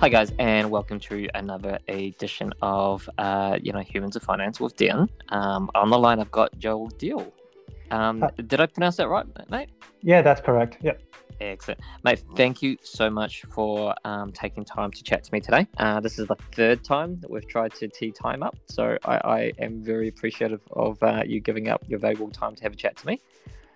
Hi guys, and welcome to another edition of uh, you know Humans of Finance with Dion. Um, on the line, I've got Joel Deal. Um, Hi. did I pronounce that right, mate? Yeah, that's correct. Yep. Excellent, mate. Thank you so much for um, taking time to chat to me today. Uh, this is the third time that we've tried to tee time up, so I, I am very appreciative of uh, you giving up your valuable time to have a chat to me.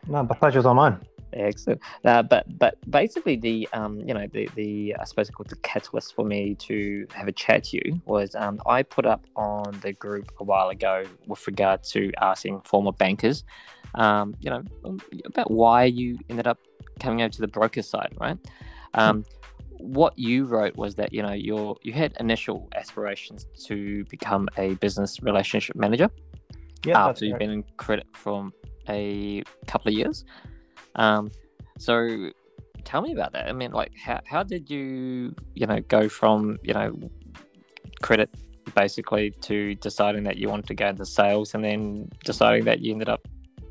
No, the pleasure's all mine. Excellent. Uh, but but basically the um you know the the I suppose called the catalyst for me to have a chat to you was um I put up on the group a while ago with regard to asking former bankers, um you know about why you ended up coming over to the broker side, right? Um, what you wrote was that you know you you had initial aspirations to become a business relationship manager Yeah, after you've been in credit for a couple of years. Um, so tell me about that. I mean, like, how, how did you, you know, go from, you know, credit basically to deciding that you wanted to go into sales and then deciding that you ended up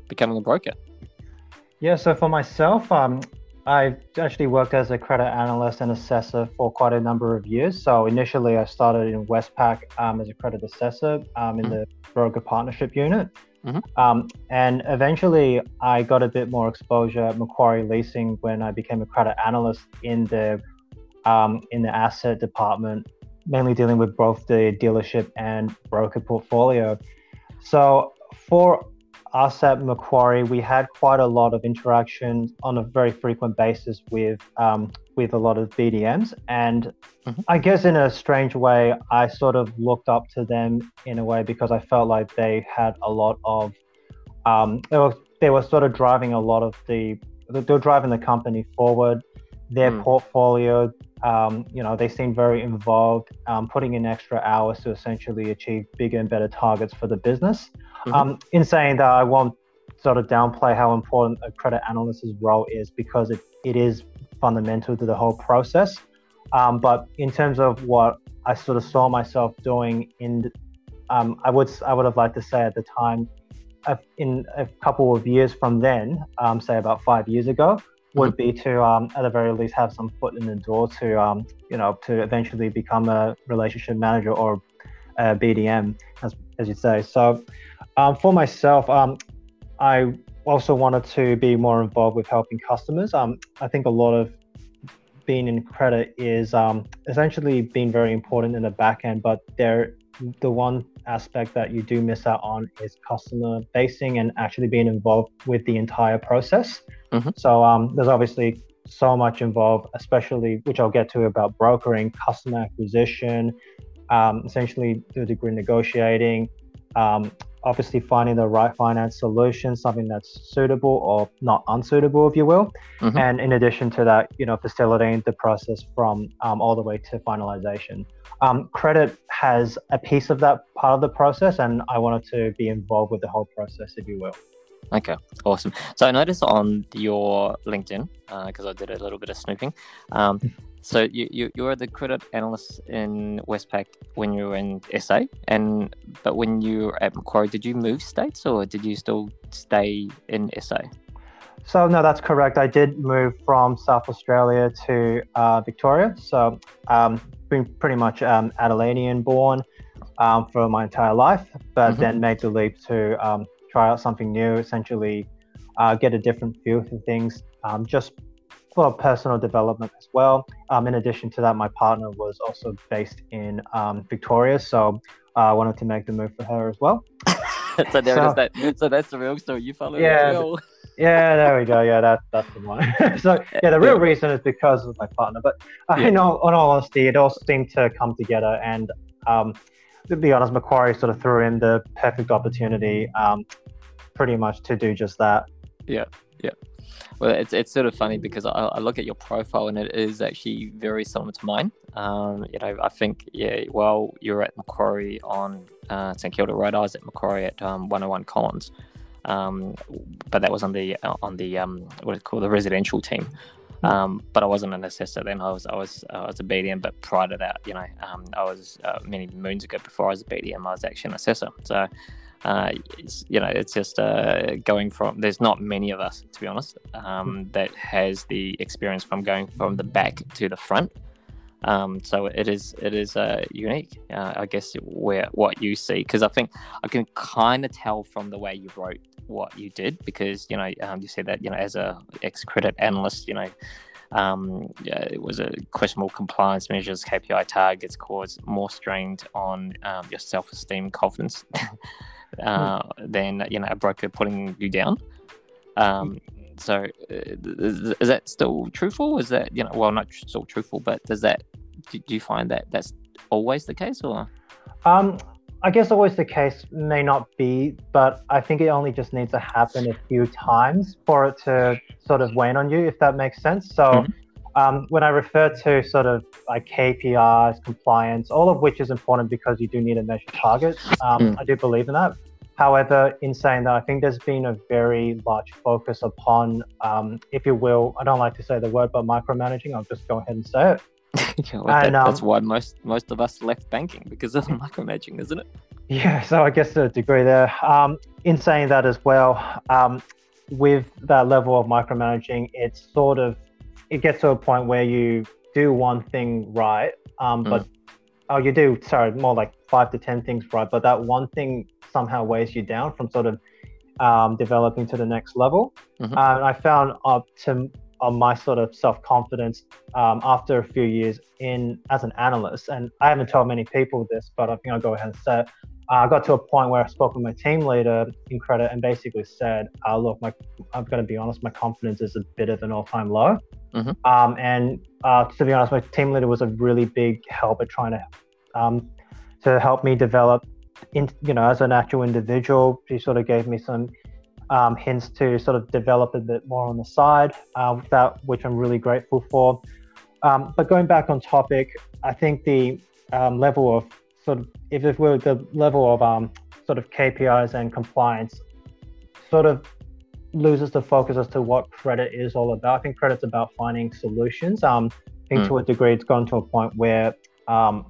becoming a broker? Yeah, so for myself, um, I've actually worked as a credit analyst and assessor for quite a number of years. So initially, I started in Westpac um, as a credit assessor um, in Mhm. the broker partnership unit. Mhm. Um, and eventually, I got a bit more exposure at Macquarie Leasing when I became a credit analyst in the um, in the asset department, mainly dealing with both the dealership and broker portfolio. So for us at Macquarie, we had quite a lot of interactions on a very frequent basis with um, with a lot of BDMs, and Mhm. I guess in a strange way, I sort of looked up to them in a way because I felt like they had a lot of um, they were they were sort of driving a lot of the they were driving the company forward. Their Mm. portfolio, um, you know, they seem very involved, um, putting in extra hours to essentially achieve bigger and better targets for the business. Mhm. Um, in saying that, I won't sort of downplay how important a credit analyst's role is because it, it is fundamental to the whole process. Um, but in terms of what I sort of saw myself doing in, um, I would I would have liked to say at the time, in a couple of years from then, um, say about five years ago, would be to um, at the very least have some foot in the door to um, you know to eventually become a relationship manager or a BDM, as as you say. So um, for myself, um, I also wanted to be more involved with helping customers. Um, I think a lot of being in credit is um, essentially being very important in the back end, but there, the one aspect that you do miss out on is customer facing and actually being involved with the entire process. Mhm. So um, there's obviously so much involved, especially which I'll get to about brokering, customer acquisition, um, essentially to a degree negotiating, um, obviously finding the right finance solution, something that's suitable or not unsuitable, if you will. Mhm. And in addition to that, you know, facilitating the process from um, all the way to finalization. Um, credit has a piece of that part of the process, and I wanted to be involved with the whole process, if you will. Okay, awesome. So I noticed on your LinkedIn, because I did a little bit of snooping. Um, so you, you you were the credit analyst in Westpac when you were in SA, and but when you were at Macquarie, did you move states or did you still stay in SA? So no, that's correct. I did move from South Australia to uh, Victoria. So um, been pretty much um, Adelaidean born um, for my entire life, but Mhm. then made the leap to um, try out something new, essentially uh, get a different view for things, um, just for personal development as well. Um, in addition to that, my partner was also based in um, Victoria, so uh, I wanted to make the move for her as well. so there So- is. That so that's the real story. You follow. Yeah, the real- Yeah, there we go. Yeah, that, that's the one. so yeah, the real reason is because of my partner. But uh, Yeah. in all, in all honesty, it all seemed to come together. And um, to be honest, Macquarie sort of threw in the perfect opportunity, um, pretty much to do just that. Yeah, yeah. Well, it's it's sort of funny because I, I look at your profile and it is actually very similar to mine. Um, you know, I think yeah, well, you're at Macquarie on uh, St Kilda, Road. I was at Macquarie at um, 101 Collins, um, but that was on the uh, on the um, what is it called the residential team. Um, but I wasn't an assessor then. I was I was I was a BDM. But prior to that, you know, um, I was uh, many moons ago before I was a BDM. I was actually an assessor. So uh, it's, you know, it's just uh, going from. There's not many of us, to be honest, um, that has the experience from going from the back to the front. Um, so it is it is uh, unique, uh, I guess, where what you see because I think I can kind of tell from the way you wrote what you did because you know um, you said that you know as a ex credit analyst, you know. Um, yeah, it was a questionable compliance measures, KPI targets caused more strained on um, your self-esteem, confidence uh, mm. than you know a broker putting you down. Um, so, uh, is, is, that still truthful? Is that you know, well, not still truthful, but does that do, do you find that that's always the case, or? Um, I guess always the case may not be, but I think it only just needs to happen a few times for it to sort of wane on you, if that makes sense. So. Mm-hmm. Um, when I refer to sort of like KPIs, compliance, all of which is important because you do need to measure targets, um, mm. I do believe in that. However, in saying that, I think there's been a very large focus upon, um, if you will, I don't like to say the word, but micromanaging. I'll just go ahead and say it. yeah, well, that, um, that's why most most of us left banking because of micromanaging, isn't it? Yeah, so I guess to a degree there. Um, in saying that as well, um, with that level of micromanaging, it's sort of it gets to a point where you do one thing right, um, but mm. oh, you do sorry, more like five to ten things right, but that one thing somehow weighs you down from sort of um, developing to the next level. Mm-hmm. Uh, and I found up to on my sort of self confidence um, after a few years in as an analyst, and I haven't told many people this, but I think I'll go ahead and say it. Uh, I got to a point where I spoke with my team leader in credit and basically said, uh, "Look, my, I'm going to be honest, my confidence is a bit of an all-time low." Mm-hmm. Um, and uh, to be honest, my team leader was a really big help at trying to um, to help me develop in, you know, as an actual individual, she sort of gave me some um, hints to sort of develop a bit more on the side, uh, that which I'm really grateful for. Um, but going back on topic, I think the um, level of sort of, if it were the level of um, sort of KPIs and compliance, sort of loses the focus as to what credit is all about. I think credit's about finding solutions. Um, I think mm. to a degree, it's gone to a point where um,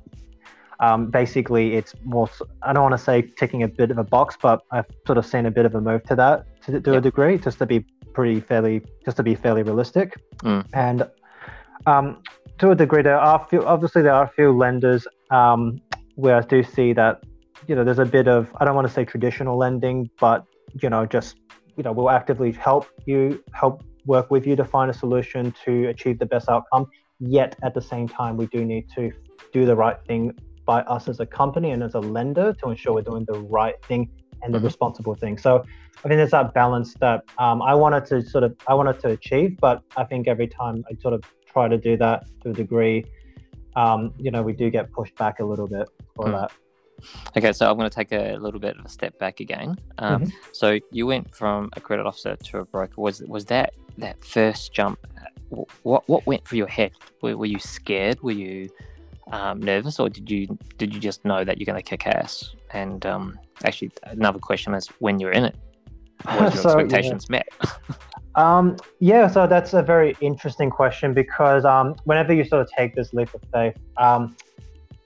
um, basically, it's more, I don't want to say ticking a bit of a box, but I've sort of seen a bit of a move to that to, to yep. a degree, just to be pretty fairly, just to be fairly realistic. Mm. And um, to a degree, there are few, obviously there are a few lenders um, where I do see that, you know, there's a bit of, I don't want to say traditional lending, but, you know, just, you know, we'll actively help you, help work with you to find a solution to achieve the best outcome. Yet at the same time, we do need to do the right thing by us as a company and as a lender to ensure we're doing the right thing and the mm-hmm. responsible thing. So I think there's that balance that um, I wanted to sort of I wanted to achieve, but I think every time I sort of try to do that to a degree, um, you know, we do get pushed back a little bit for mm. that. Okay, so I'm going to take a little bit of a step back again. Um, mm-hmm. So you went from a credit officer to a broker. Was was that that first jump? What what went through your head? Were, were you scared? Were you um, nervous, or did you did you just know that you're going to kick ass? And um, actually, another question is when you're in it, was your so, expectations yeah. met? um, yeah, so that's a very interesting question because um, whenever you sort of take this leap of faith, um,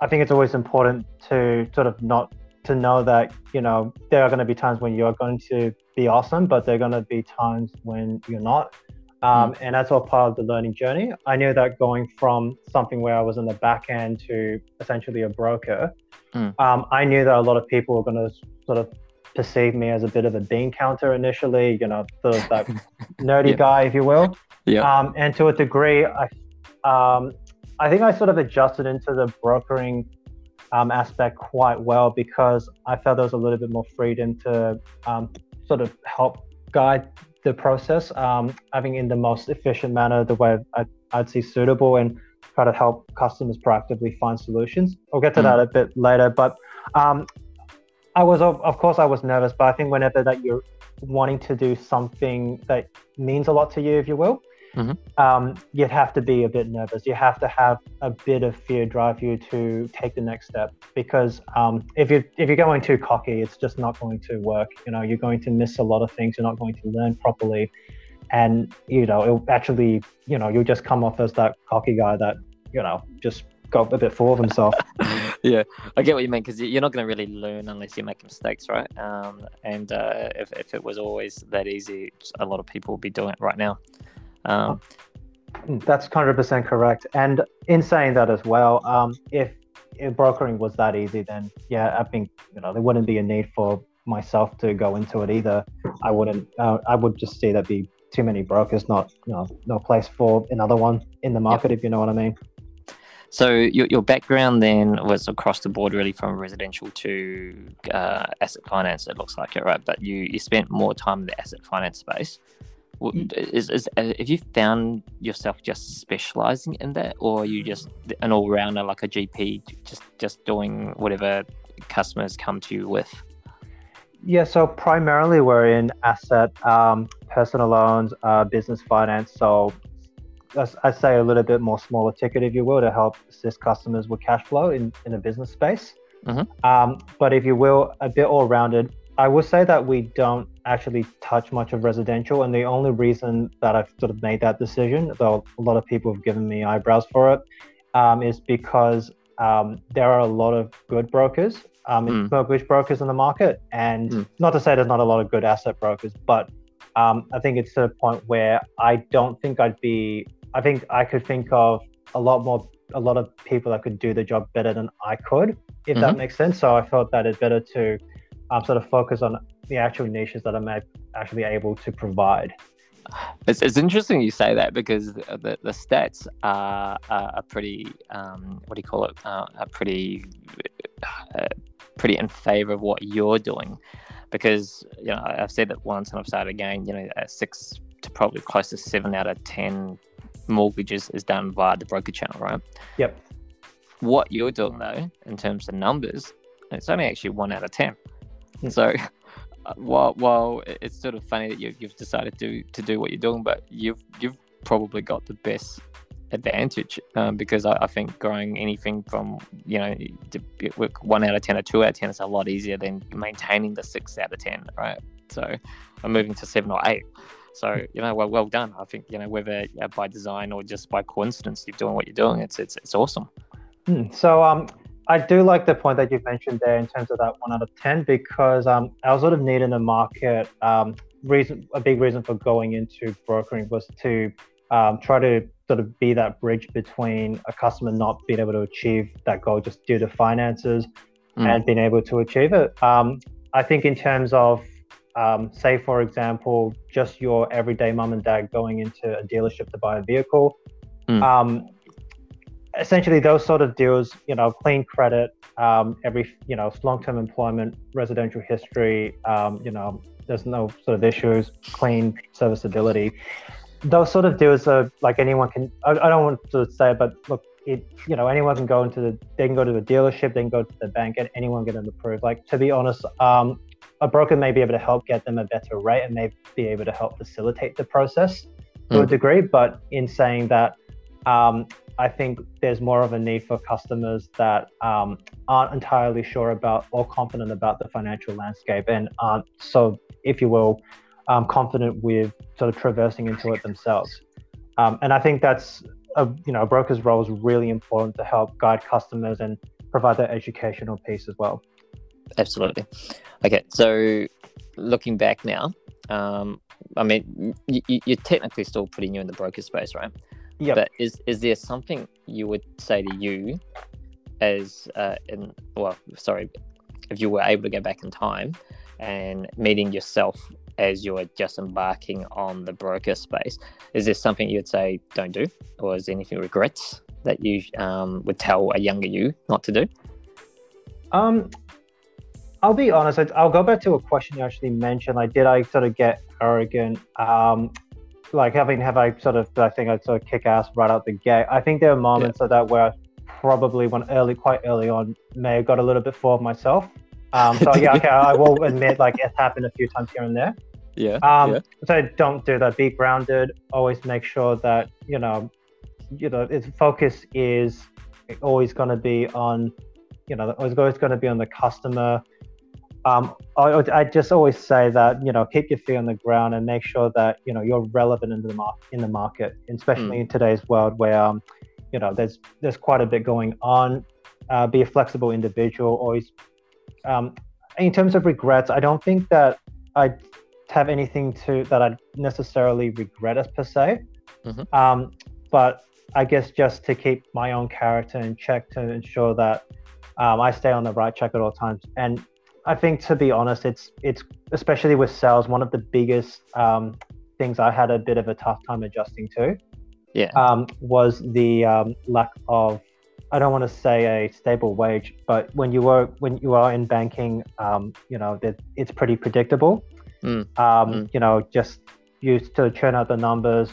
I think it's always important to sort of not to know that you know there are going to be times when you're going to be awesome, but there are going to be times when you're not. Um, mm. And that's all part of the learning journey. I knew that going from something where I was in the back end to essentially a broker, mm. um, I knew that a lot of people were going to sort of perceive me as a bit of a bean counter initially, you know, sort of that nerdy guy, if you will. Yeah. Um, and to a degree, I, um, I think I sort of adjusted into the brokering um, aspect quite well because I felt there was a little bit more freedom to um, sort of help guide the process, um, I think in the most efficient manner, the way I'd, I'd, see suitable, and try to help customers proactively find solutions. I'll get to mm. that a bit later, but um, I was, of, of course, I was nervous, but I think whenever that you're wanting to do something that means a lot to you, if you will, mm-hmm. um, you'd have to be a bit nervous. You have to have a bit of fear drive you to take the next step because um, if you if you're going too cocky, it's just not going to work. You know, you're going to miss a lot of things. You're not going to learn properly, and you know, it'll actually, you know, you'll just come off as that cocky guy that you know just got a bit full of himself. yeah, I get what you mean because you're not going to really learn unless you make mistakes, right? Um, and uh, if, if it was always that easy, a lot of people would be doing it right now. Um, Mm, that's 100% correct. And in saying that as well, um, if, if brokering was that easy, then yeah, I think you know there wouldn't be a need for myself to go into it either. I wouldn't. Uh, I would just see that be too many brokers, not you know, no place for another one in the market, yep. if you know what I mean. So your, your background then was across the board, really from residential to uh, asset finance. It looks like it, right? But you you spent more time in the asset finance space. Mm. Is, is uh, have you found yourself just specializing in that, or are you just an all rounder like a GP, just just doing whatever customers come to you with? Yeah, so primarily we're in asset, um, personal loans, uh, business finance. So I say a little bit more smaller ticket, if you will, to help assist customers with cash flow in, in a business space. Mm-hmm. Um, but if you will, a bit all rounded. I will say that we don't actually touch much of residential, and the only reason that I've sort of made that decision, though a lot of people have given me eyebrows for it, um, is because um, there are a lot of good brokers, um, mm. mortgage brokers in the market, and mm. not to say there's not a lot of good asset brokers, but um, I think it's to a point where I don't think I'd be I think I could think of a lot more, a lot of people that could do the job better than I could, if mm-hmm. that makes sense. So I felt that it's better to um, sort of focus on the actual niches that I'm actually able to provide. It's, it's interesting you say that because the, the, stats are, are pretty, um, what do you call it, uh, are pretty, uh, pretty in favor of what you're doing. Because, you know, I've said that once and I've said it again, you know, six to probably close to seven out of 10 mortgages is done via the broker channel, right? Yep. What you're doing though, in terms of numbers, it's only actually one out of 10. So uh, while while it's sort of funny that you've decided to to do what you're doing, but you've you've probably got the best advantage um, because I, I, think growing anything from you know one out of ten or two out of ten is a lot easier than maintaining the six out of ten, right? So I'm moving to seven or eight. So you know, well, well done. I think you know whether uh, by design or just by coincidence you're doing what you're doing, it's it's it's awesome. Hmm. So um, I do like the point that you mentioned there in terms of that one out of ten because um, our sort of need in the market um, reason a big reason for going into brokering was to um, try to sort of be that bridge between a customer not being able to achieve that goal just due to finances mm. and being able to achieve it. Um, I think in terms of um, say, for example, just your everyday mum and dad going into a dealership to buy a vehicle. Mm. Essentially, those sort of deals, you know, clean credit, um, every, you know, long term employment, residential history, um, you know, there's no sort of issues, clean serviceability. Those sort of deals are like anyone can, I, I don't want to say, but look, it, you know, anyone can go into the, they can go to the dealership, they can go to the bank, and anyone get them approved. Like, to be honest, um, a broker may be able to help get them a better rate and may be able to help facilitate the process to mm. a degree. But in saying that, um, I think there's more of a need for customers that um, aren't entirely sure about or confident about the financial landscape and aren't so, if you will, um, confident with sort of traversing into it themselves. Um, and I think that's a you know a broker's role is really important to help guide customers and provide that educational piece as well absolutely. Okay, so looking back now, um, I mean, you, you're technically still pretty new in the broker space, right? Yeah. But is is there something you would say to you, as uh, in well, sorry, if you were able to go back in time and meeting yourself as you were just embarking on the broker space, is there something you'd say don't do, or is there anything regrets that you um, would tell a younger you not to do? Um, I'll be honest. I'll go back to a question you actually mentioned. Like, did I sort of get arrogant? Um, like, having have I sort of? I think I'd sort of kick ass right out the gate. I think there are moments yeah. of that where I probably, when early, quite early on, may have got a little bit of myself. Um, so yeah, okay, I will admit, like, it's happened a few times here and there. Yeah. Um, yeah. So don't do that. Be grounded. Always make sure that you know, you know, its focus is always going to be on, you know, always going to be on the customer um, I, I, just always say that you know keep your feet on the ground and make sure that you know you're relevant in the market in the market, especially mm. in today's world where um, you know there's there's quite a bit going on. Uh, be a flexible individual. Always. Um, in terms of regrets, I don't think that I have anything to that I'd necessarily regret as per se. Mm-hmm. Um, but I guess just to keep my own character in check to ensure that um, I stay on the right track at all times. And I think, to be honest, it's it's especially with sales one of the biggest um, things I had a bit of a tough time adjusting to. Yeah. Um, was the um, lack of I don't want to say a stable wage, but when you were when you are in banking, um, you know that it's pretty predictable. Mm. Um, Mm. You know, just you to churn out the numbers,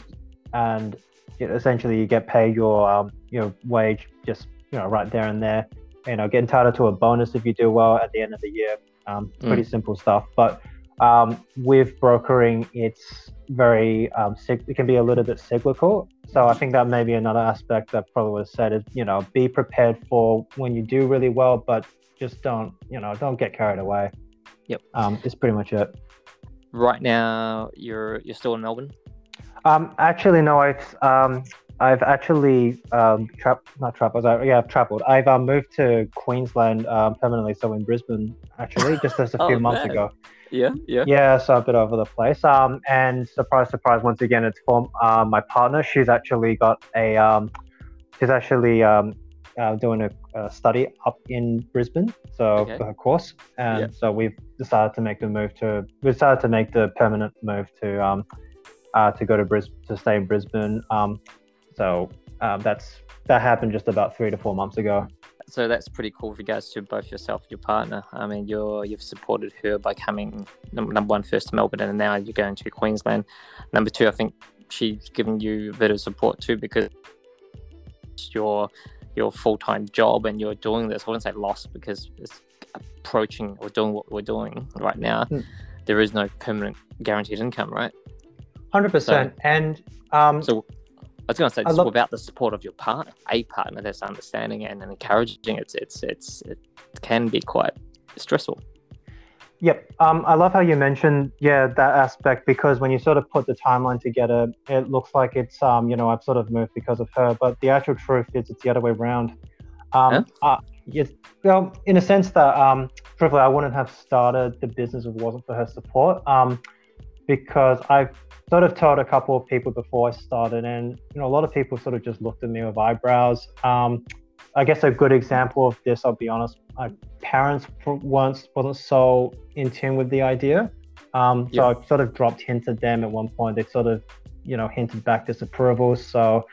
and essentially you get paid your um, your wage just you know right there and there. You know, get entitled to a bonus if you do well at the end of the year. Um, pretty simple stuff, but um, with brokering, it's very um, it can be a little bit cyclical. So I think that may be another aspect that probably was said is you know be prepared for when you do really well, but just don't you know don't get carried away. Yep. Um, it's pretty much it. Right now, you're you're still in Melbourne. Um, actually, no, I've um, I've actually um, tra- not traveled. I, yeah, I've traveled. I've um, moved to Queensland um, permanently, so in Brisbane actually, just as a Oh, few months man. ago. Yeah, yeah. Yeah, so a bit over the place. Um, and surprise, surprise, once again, it's for uh, my partner. She's actually got a, um, she's actually um, uh, doing a, a study up in Brisbane, so Okay. for her course. And Yeah. so we've decided to make the move to, we decided to make the permanent move to, um, uh, to go to Brisbane, to stay in Brisbane. Um, so um, that's that happened just about three to four months ago. So that's pretty cool with regards to both yourself and your partner. I mean, you're you've supported her by coming number one first to Melbourne, and now you're going to Queensland. Number two, I think she's given you a bit of support too because it's your your full time job and you're doing this. I wouldn't say lost because it's approaching or doing what we're doing right now. Hmm. There is no permanent guaranteed income, right? Hundred percent. And um, So I was going to say, love- without the support of your partner, a partner that's understanding and, and encouraging, it's it's it's it can be quite stressful. Yep. Um, I love how you mentioned, yeah, that aspect because when you sort of put the timeline together, it looks like it's, um, you know, I've sort of moved because of her, but the actual truth is it's the other way around. Um, uh, yes, well, in a sense that, um, truthfully, I wouldn't have started the business if it wasn't for her support. Um, because I've sort of told a couple of people before I started, and you know, a lot of people sort of just looked at me with eyebrows. Um, I guess a good example of this, I'll be honest, my parents weren't wasn't so in tune with the idea. Um, so I sort of dropped hints at them at one point. They sort of, you know, hinted back disapproval. So,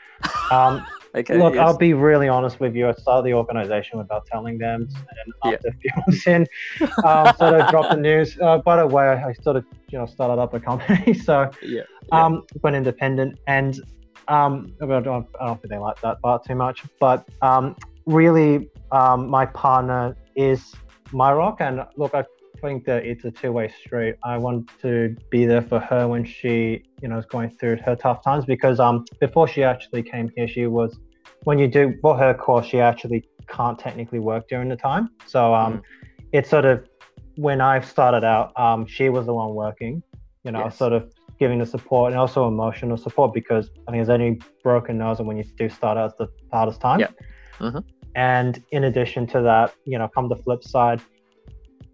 um, Okay. look, yes. I'll be really honest with you. I started the organization without telling them, and Yeah. after a few months in, um, sort of dropped the news. Uh, by the way, I sort of, you know, started up a company. So, yeah. Yeah. um, went independent, and um, I don't, I don't think they like that part too much. But um, really, um, my partner is my rock, and look, I think that it's a two-way street. I want to be there for her when she, you know, is going through her tough times because um, before she actually came here, she was when you do for her course, she actually can't technically work during the time. So um, it's sort of when I started out, um, she was the one working, you know, Yes. sort of giving the support and also emotional support because I think as any broken knows and when you do start out, it's the hardest time. Yeah. Mhm. And in addition to that, you know, come the flip side,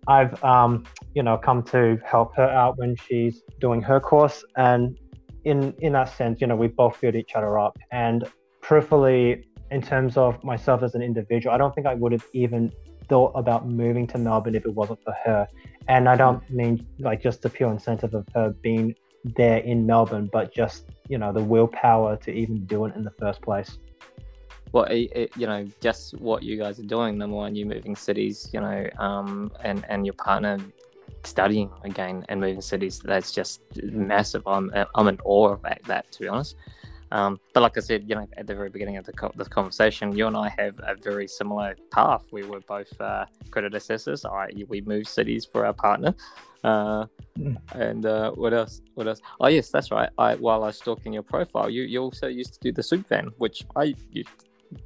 I've, um, you know, come to help her out when she's doing her course. And in, in that sense, you know, we both build each other up. And truthfully, in terms of myself as an individual, I don't think I would have even thought about moving to Melbourne if it wasn't for her. And I don't mean like just the pure incentive of her being there in Melbourne, but just, you know, the willpower to even do it in the first place. It, it, you know, just what you guys are doing. Number one, you moving cities, you know, um, and and your partner studying again and moving cities. That's just massive. I'm I'm in awe of that, that to be honest. Um, but like I said, you know, at the very beginning of the, co- the conversation, you and I have a very similar path. We were both uh, credit assessors. I we moved cities for our partner. Uh, Mm. and uh, what else? What else? Oh yes, that's right. I while I was stalking your profile, you you also used to do the soup van, which I you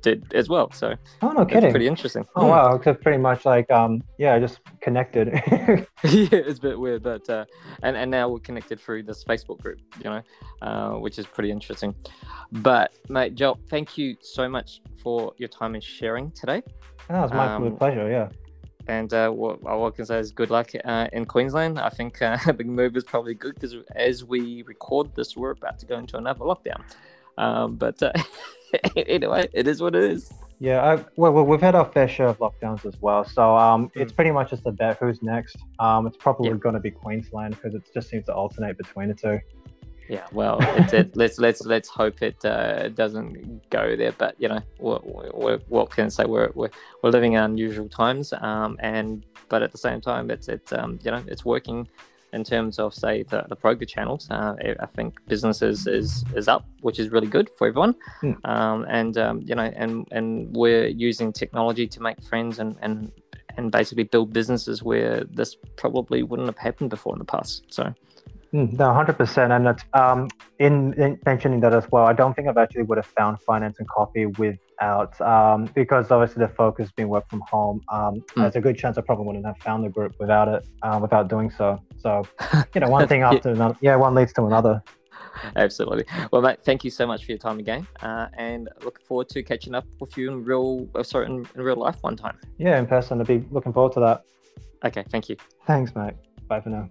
did as well. So Oh, no kidding. pretty interesting. Oh, wow. So pretty much like, um, yeah, just connected. yeah, it's a bit weird, but uh, and and now we're connected through this Facebook group, you know, uh, which is pretty interesting. But mate, Joel, thank you so much for your time and sharing today. that was my Um, pleasure. Yeah. And uh, what, I can say is good luck uh, in Queensland. I think uh, the move is probably good because as we record this, we're about to go into another lockdown. Um, but uh, anyway, it is what it is. Yeah, I, well, we've had our fair share of lockdowns as well. So um, mm. it's pretty much just a bet who's next. Um, it's probably yep. going to be Queensland because it just seems to alternate between the two. Yeah, well, it, let's let's let's hope it uh, doesn't go there. But you know, what, what, what can I say? We're, we're we're living in unusual times, um, and but at the same time, it's it's um, you know it's working in terms of say the, the broker channels. Uh, I think businesses is is up, which is really good for everyone. Mm. Um, and um, you know, and and we're using technology to make friends and and and basically build businesses where this probably wouldn't have happened before in the past. So. Mm, no, hundred percent, and it's um, in, in, mentioning that as well. I don't think I've actually would have found finance and coffee without um, because obviously the focus being work from home. Um, mm. There's a good chance I probably wouldn't have found the group without it, uh, without doing so. So, you know, one thing after yeah. another. Yeah, one leads to another. Absolutely. Well, mate, thank you so much for your time again, uh, and look forward to catching up with you in real, oh, sorry, in, in real life one time. Yeah, in person. I'd be looking forward to that. Okay, thank you. Thanks, mate. Bye for now.